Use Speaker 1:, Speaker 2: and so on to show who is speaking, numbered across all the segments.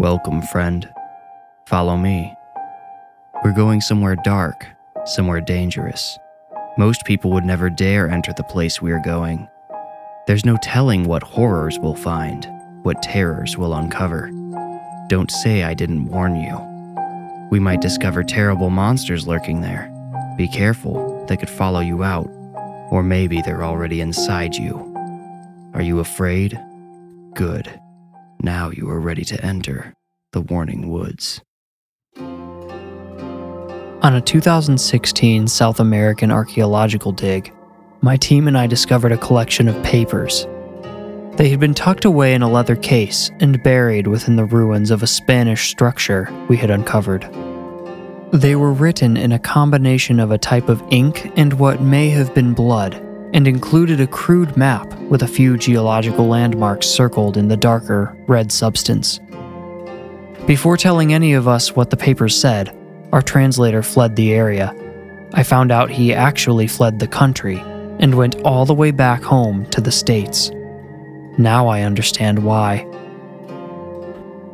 Speaker 1: Welcome, friend. Follow me. We're going somewhere dark, somewhere dangerous. Most people would never dare enter the place we are going. There's no telling what horrors we'll find, what terrors we'll uncover. Don't say I didn't warn you. We might discover terrible monsters lurking there. Be careful, they could follow you out. Or maybe they're already inside you. Are you afraid? Good. Now you are ready to enter the Warning Woods. On a 2016 South American archaeological dig, my team and I discovered a collection of papers. They had been tucked away in a leather case and buried within the ruins of a Spanish structure we had uncovered. They were written in a combination of a type of ink and what may have been blood, and included a crude map with a few geological landmarks circled in the darker, red substance. Before telling any of us what the papers said, our translator fled the area. I found out he actually fled the country and went all the way back home to the States. Now I understand why.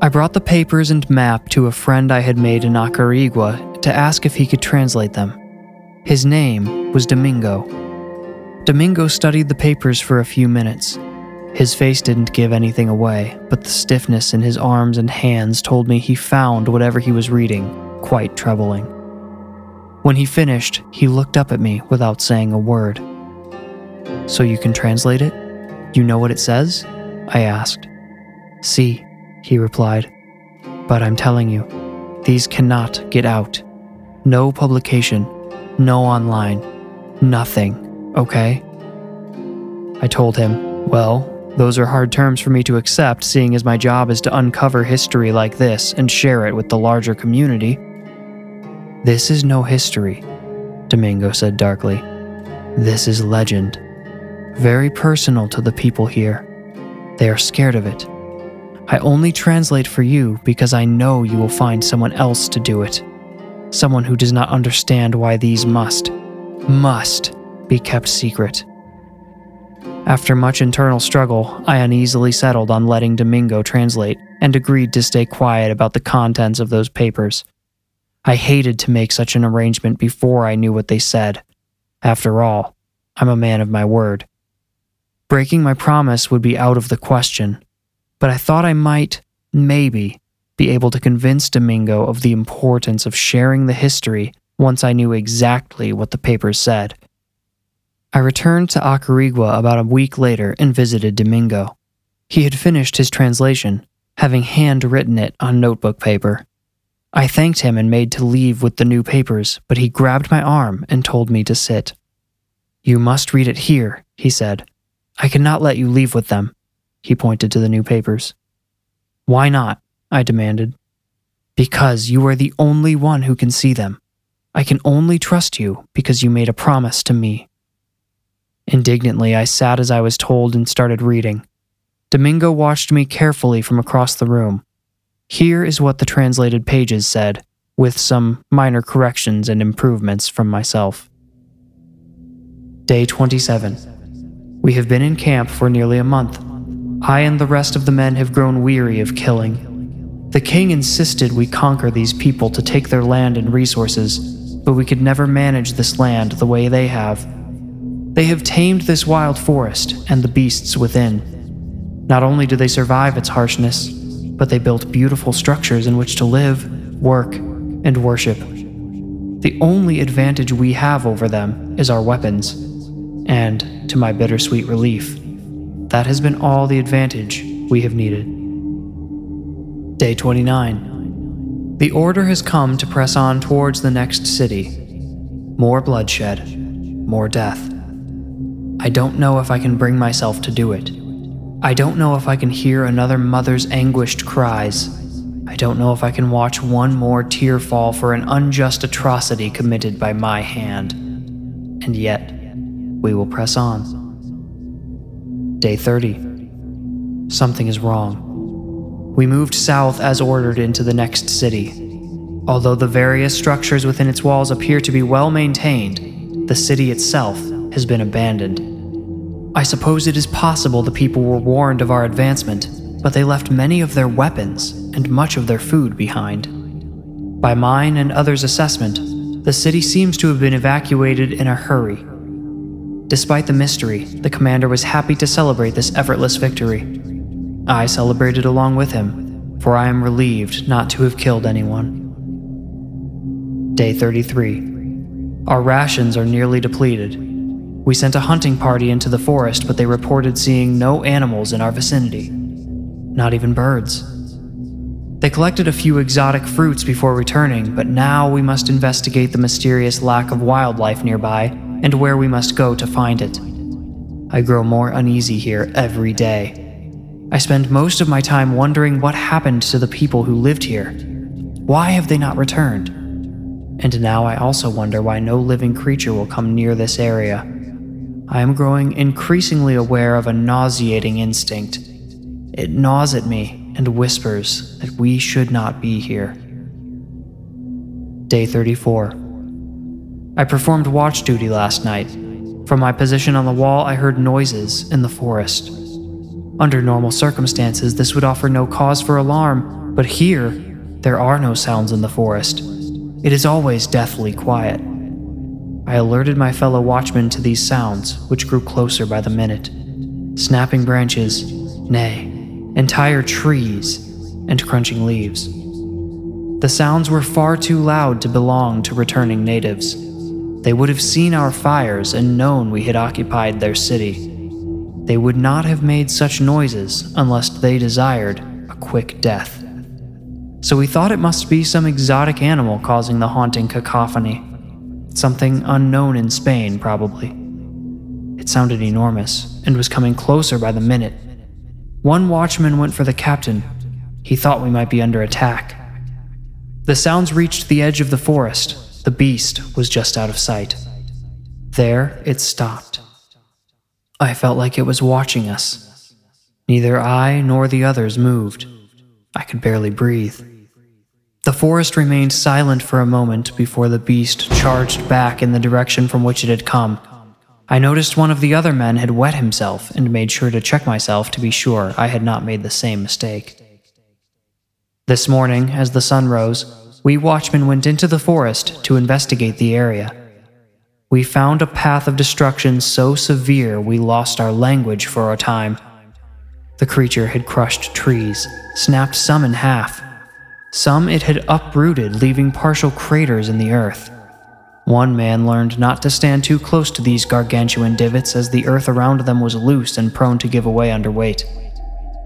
Speaker 1: I brought the papers and map to a friend I had made in Acarigua to ask if he could translate them. His name was Domingo. Domingo studied the papers for a few minutes. His face didn't give anything away, but the stiffness in his arms and hands told me he found whatever he was reading quite troubling. When he finished, he looked up at me without saying a word. So you can translate it? You know what it says? I asked. See, he replied. But I'm telling you, these cannot get out. No publication, no online, nothing, okay? I told him, well, those are hard terms for me to accept, seeing as my job is to uncover history like this and share it with the larger community. This is no history, Domingo said darkly. This is legend. Very personal to the people here. They are scared of it. I only translate for you because I know you will find someone else to do it. Someone who does not understand why these must, must be kept secret. After much internal struggle, I uneasily settled on letting Domingo translate and agreed to stay quiet about the contents of those papers. I hated to make such an arrangement before I knew what they said. After all, I'm a man of my word. Breaking my promise would be out of the question, but I thought I might, maybe, be able to convince Domingo of the importance of sharing the history once I knew exactly what the papers said. I returned to Acarigua about a week later and visited Domingo. He had finished his translation, having handwritten it on notebook paper. I thanked him and made to leave with the new papers, but he grabbed my arm and told me to sit. You must read it here, he said. I cannot let you leave with them. He pointed to the new papers. Why not? I demanded. Because you are the only one who can see them. I can only trust you because you made a promise to me. Indignantly, I sat as I was told and started reading. Domingo watched me carefully from across the room. Here is what the translated pages said, with some minor corrections and improvements from myself. Day 27. We have been in camp for nearly a month. I and the rest of the men have grown weary of killing. The king insisted we conquer these people to take their land and resources, but we could never manage this land the way they have. They have tamed this wild forest and the beasts within. Not only do they survive its harshness, but they built beautiful structures in which to live. work, and worship. The only advantage we have over them is our weapons, and, to my bittersweet relief, that has been all the advantage we have needed. Day 29. The order has come to press on towards the next city. More bloodshed, more death. I don't know if I can bring myself to do it. I don't know if I can hear another mother's anguished cries. I don't know if I can watch one more tear fall for an unjust atrocity committed by my hand. And yet, we will press on. Day 30. Something is wrong. We moved south as ordered into the next city. Although the various structures within its walls appear to be well maintained, the city itself has been abandoned. I suppose it is possible the people were warned of our advancement, but they left many of their weapons and much of their food behind. By mine and others' assessment, the city seems to have been evacuated in a hurry Despite the mystery, the commander was happy to celebrate this effortless victory. I celebrated along with him, for I am relieved not to have killed anyone. Day 33. Our rations are nearly depleted. We sent a hunting party into the forest, but they reported seeing no animals in our vicinity. Not even birds. They collected a few exotic fruits before returning, but now we must investigate the mysterious lack of wildlife nearby and where we must go to find it. I grow more uneasy here every day. I spend most of my time wondering what happened to the people who lived here. Why have they not returned? And now I also wonder why no living creature will come near this area. I am growing increasingly aware of a nauseating instinct. It gnaws at me and whispers that we should not be here. Day 34. I performed watch duty last night. From my position on the wall, I heard noises in the forest. Under normal circumstances, this would offer no cause for alarm, but here, there are no sounds in the forest. It is always deathly quiet. I alerted my fellow watchmen to these sounds, which grew closer by the minute. Snapping branches, nay, entire trees, and crunching leaves. The sounds were far too loud to belong to returning natives. They would have seen our fires and known we had occupied their city. They would not have made such noises unless they desired a quick death. So we thought it must be some exotic animal causing the haunting cacophony. Something unknown in Spain, probably. It sounded enormous and was coming closer by the minute. One watchman went for the captain. He thought we might be under attack. The sounds reached the edge of the forest, the beast was just out of sight. There, it stopped. I felt like it was watching us. Neither I nor the others moved. I could barely breathe. The forest remained silent for a moment before the beast charged back in the direction from which it had come. I noticed one of the other men had wet himself and made sure to check myself to be sure I had not made the same mistake. This morning, as the sun rose, we watchmen went into the forest to investigate the area. We found a path of destruction so severe we lost our language for a time. The creature had crushed trees, snapped some in half. Some it had uprooted, leaving partial craters in the earth. One man learned not to stand too close to these gargantuan divots as the earth around them was loose and prone to give away under weight.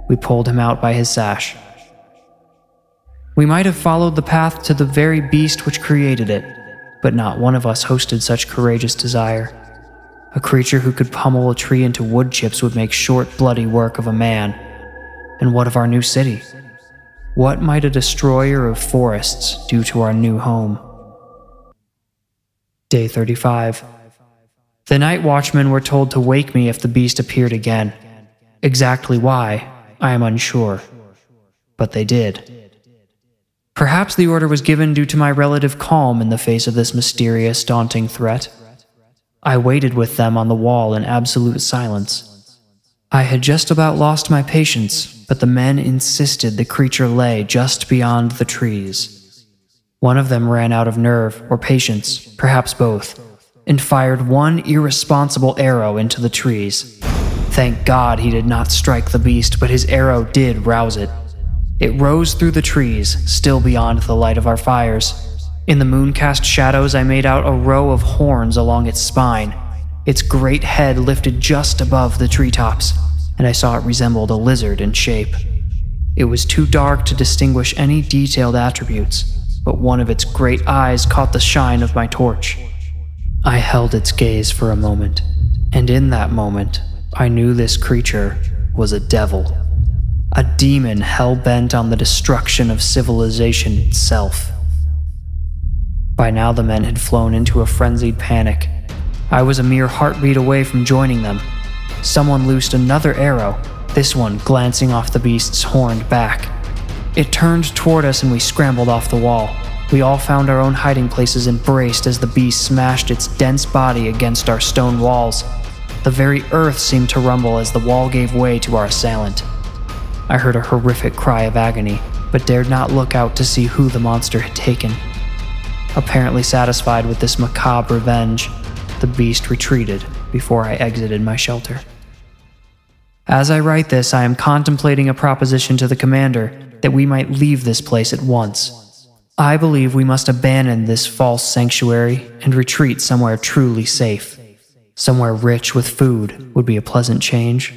Speaker 1: We pulled him out by his sash we might have followed the path to the very beast which created it, but not one of us hosted such courageous desire. A creature who could pummel a tree into wood chips would make short, bloody work of a man. And what of our new city? What might a destroyer of forests do to our new home? Day 35. The night watchmen were told to wake me if the beast appeared again. Exactly why, I am unsure. But they did. Perhaps the order was given due to my relative calm in the face of this mysterious, daunting threat. I waited with them on the wall in absolute silence. I had just about lost my patience, but the men insisted the creature lay just beyond the trees. One of them ran out of nerve or patience, perhaps both, and fired one irresponsible arrow into the trees. Thank God he did not strike the beast, but his arrow did rouse it. It rose through the trees, still beyond the light of our fires. In the mooncast shadows, I made out a row of horns along its spine. Its great head lifted just above the treetops, and I saw it resembled a lizard in shape. It was too dark to distinguish any detailed attributes, but one of its great eyes caught the shine of my torch. I held its gaze for a moment, and in that moment, I knew this creature was a devil. A demon hell bent on the destruction of civilization itself. By now, the men had flown into a frenzied panic. I was a mere heartbeat away from joining them. Someone loosed another arrow, this one glancing off the beast's horned back. It turned toward us and we scrambled off the wall. We all found our own hiding places and braced as the beast smashed its dense body against our stone walls. The very earth seemed to rumble as the wall gave way to our assailant. I heard a horrific cry of agony, but dared not look out to see who the monster had taken. Apparently satisfied with this macabre revenge, the beast retreated before I exited my shelter. As I write this, I am contemplating a proposition to the commander that we might leave this place at once. I believe we must abandon this false sanctuary and retreat somewhere truly safe. Somewhere rich with food would be a pleasant change.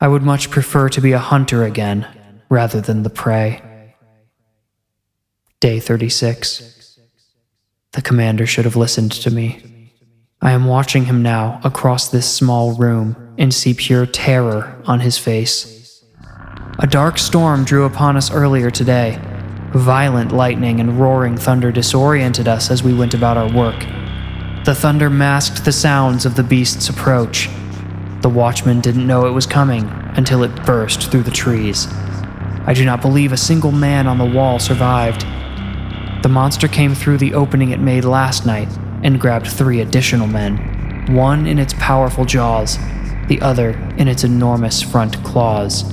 Speaker 1: I would much prefer to be a hunter again rather than the prey. Day 36. The commander should have listened to me. I am watching him now across this small room and see pure terror on his face. A dark storm drew upon us earlier today. Violent lightning and roaring thunder disoriented us as we went about our work. The thunder masked the sounds of the beast's approach. The watchman didn't know it was coming until it burst through the trees. I do not believe a single man on the wall survived. The monster came through the opening it made last night and grabbed three additional men, one in its powerful jaws, the other in its enormous front claws.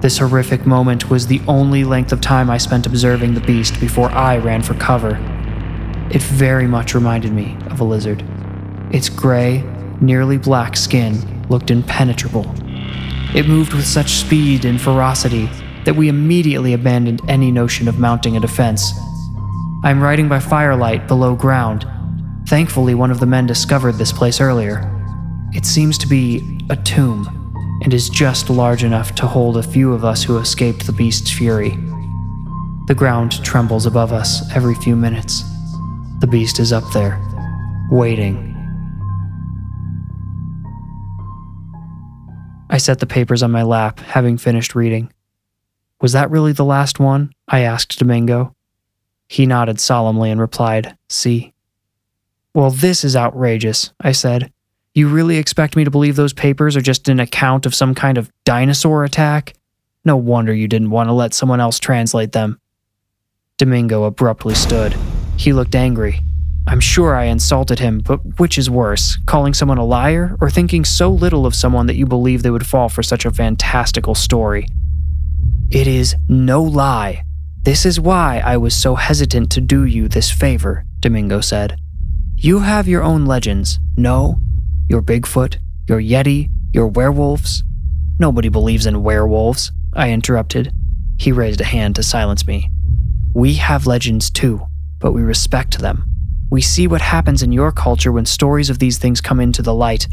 Speaker 1: This horrific moment was the only length of time I spent observing the beast before I ran for cover. It very much reminded me of a lizard. Its gray, nearly black skin looked impenetrable. It moved with such speed and ferocity that we immediately abandoned any notion of mounting a defense. I'm riding by firelight below ground. Thankfully, one of the men discovered this place earlier. It seems to be a tomb and is just large enough to hold a few of us who escaped the beast's fury. The ground trembles above us every few minutes. The beast is up there, waiting. I set the papers on my lap, having finished reading. Was that really the last one? I asked Domingo. He nodded solemnly and replied, See. Well, this is outrageous, I said. You really expect me to believe those papers are just an account of some kind of dinosaur attack? No wonder you didn't want to let someone else translate them. Domingo abruptly stood. He looked angry. I'm sure I insulted him, but which is worse, calling someone a liar or thinking so little of someone that you believe they would fall for such a fantastical story? It is no lie. This is why I was so hesitant to do you this favor, Domingo said. You have your own legends. No, your Bigfoot, your Yeti, your werewolves. Nobody believes in werewolves, I interrupted. He raised a hand to silence me. We have legends too, but we respect them. We see what happens in your culture when stories of these things come into the light.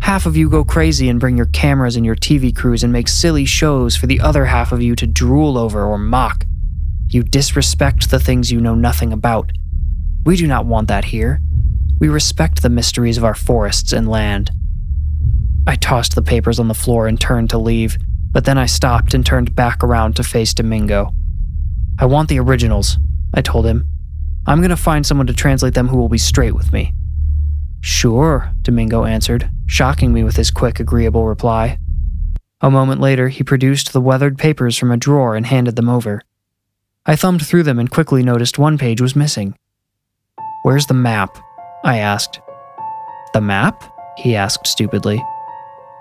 Speaker 1: Half of you go crazy and bring your cameras and your TV crews and make silly shows for the other half of you to drool over or mock. You disrespect the things you know nothing about. We do not want that here. We respect the mysteries of our forests and land. I tossed the papers on the floor and turned to leave, but then I stopped and turned back around to face Domingo. I want the originals, I told him. I'm going to find someone to translate them who will be straight with me. Sure, Domingo answered, shocking me with his quick, agreeable reply. A moment later, he produced the weathered papers from a drawer and handed them over. I thumbed through them and quickly noticed one page was missing. Where's the map? I asked. The map? He asked stupidly.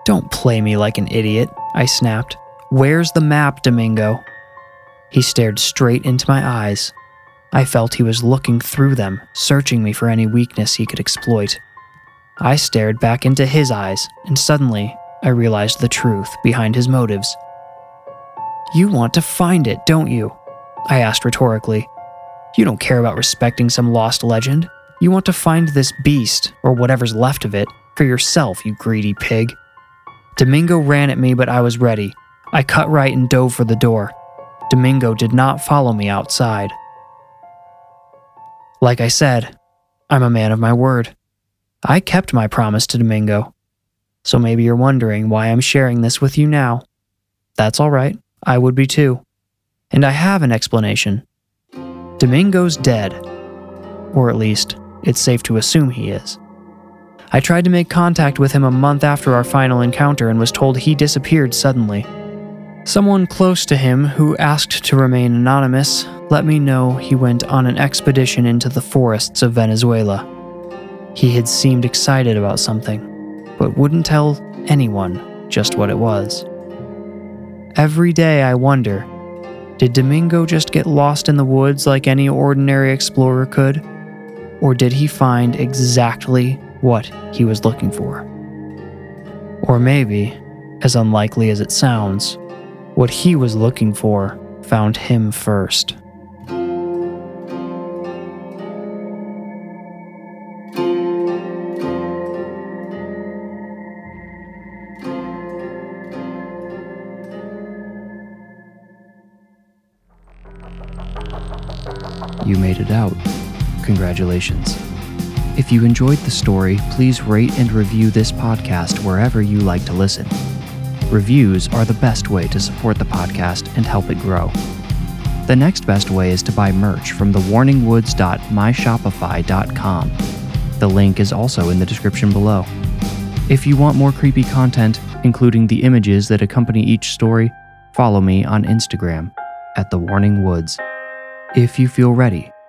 Speaker 1: Don't play me like an idiot, I snapped. Where's the map, Domingo? He stared straight into my eyes. I felt he was looking through them, searching me for any weakness he could exploit. I stared back into his eyes, and suddenly I realized the truth behind his motives. You want to find it, don't you? I asked rhetorically. You don't care about respecting some lost legend. You want to find this beast, or whatever's left of it, for yourself, you greedy pig. Domingo ran at me, but I was ready. I cut right and dove for the door. Domingo did not follow me outside. Like I said, I'm a man of my word. I kept my promise to Domingo. So maybe you're wondering why I'm sharing this with you now. That's all right, I would be too. And I have an explanation. Domingo's dead. Or at least, it's safe to assume he is. I tried to make contact with him a month after our final encounter and was told he disappeared suddenly. Someone close to him, who asked to remain anonymous, let me know he went on an expedition into the forests of Venezuela. He had seemed excited about something, but wouldn't tell anyone just what it was. Every day I wonder did Domingo just get lost in the woods like any ordinary explorer could? Or did he find exactly what he was looking for? Or maybe, as unlikely as it sounds, what he was looking for found him first. You made it out. Congratulations. If you enjoyed the story, please rate and review this podcast wherever you like to listen. Reviews are the best way to support the podcast and help it grow. The next best way is to buy merch from the thewarningwoods.myshopify.com. The link is also in the description below. If you want more creepy content, including the images that accompany each story, follow me on Instagram at The Warning Woods. If you feel ready,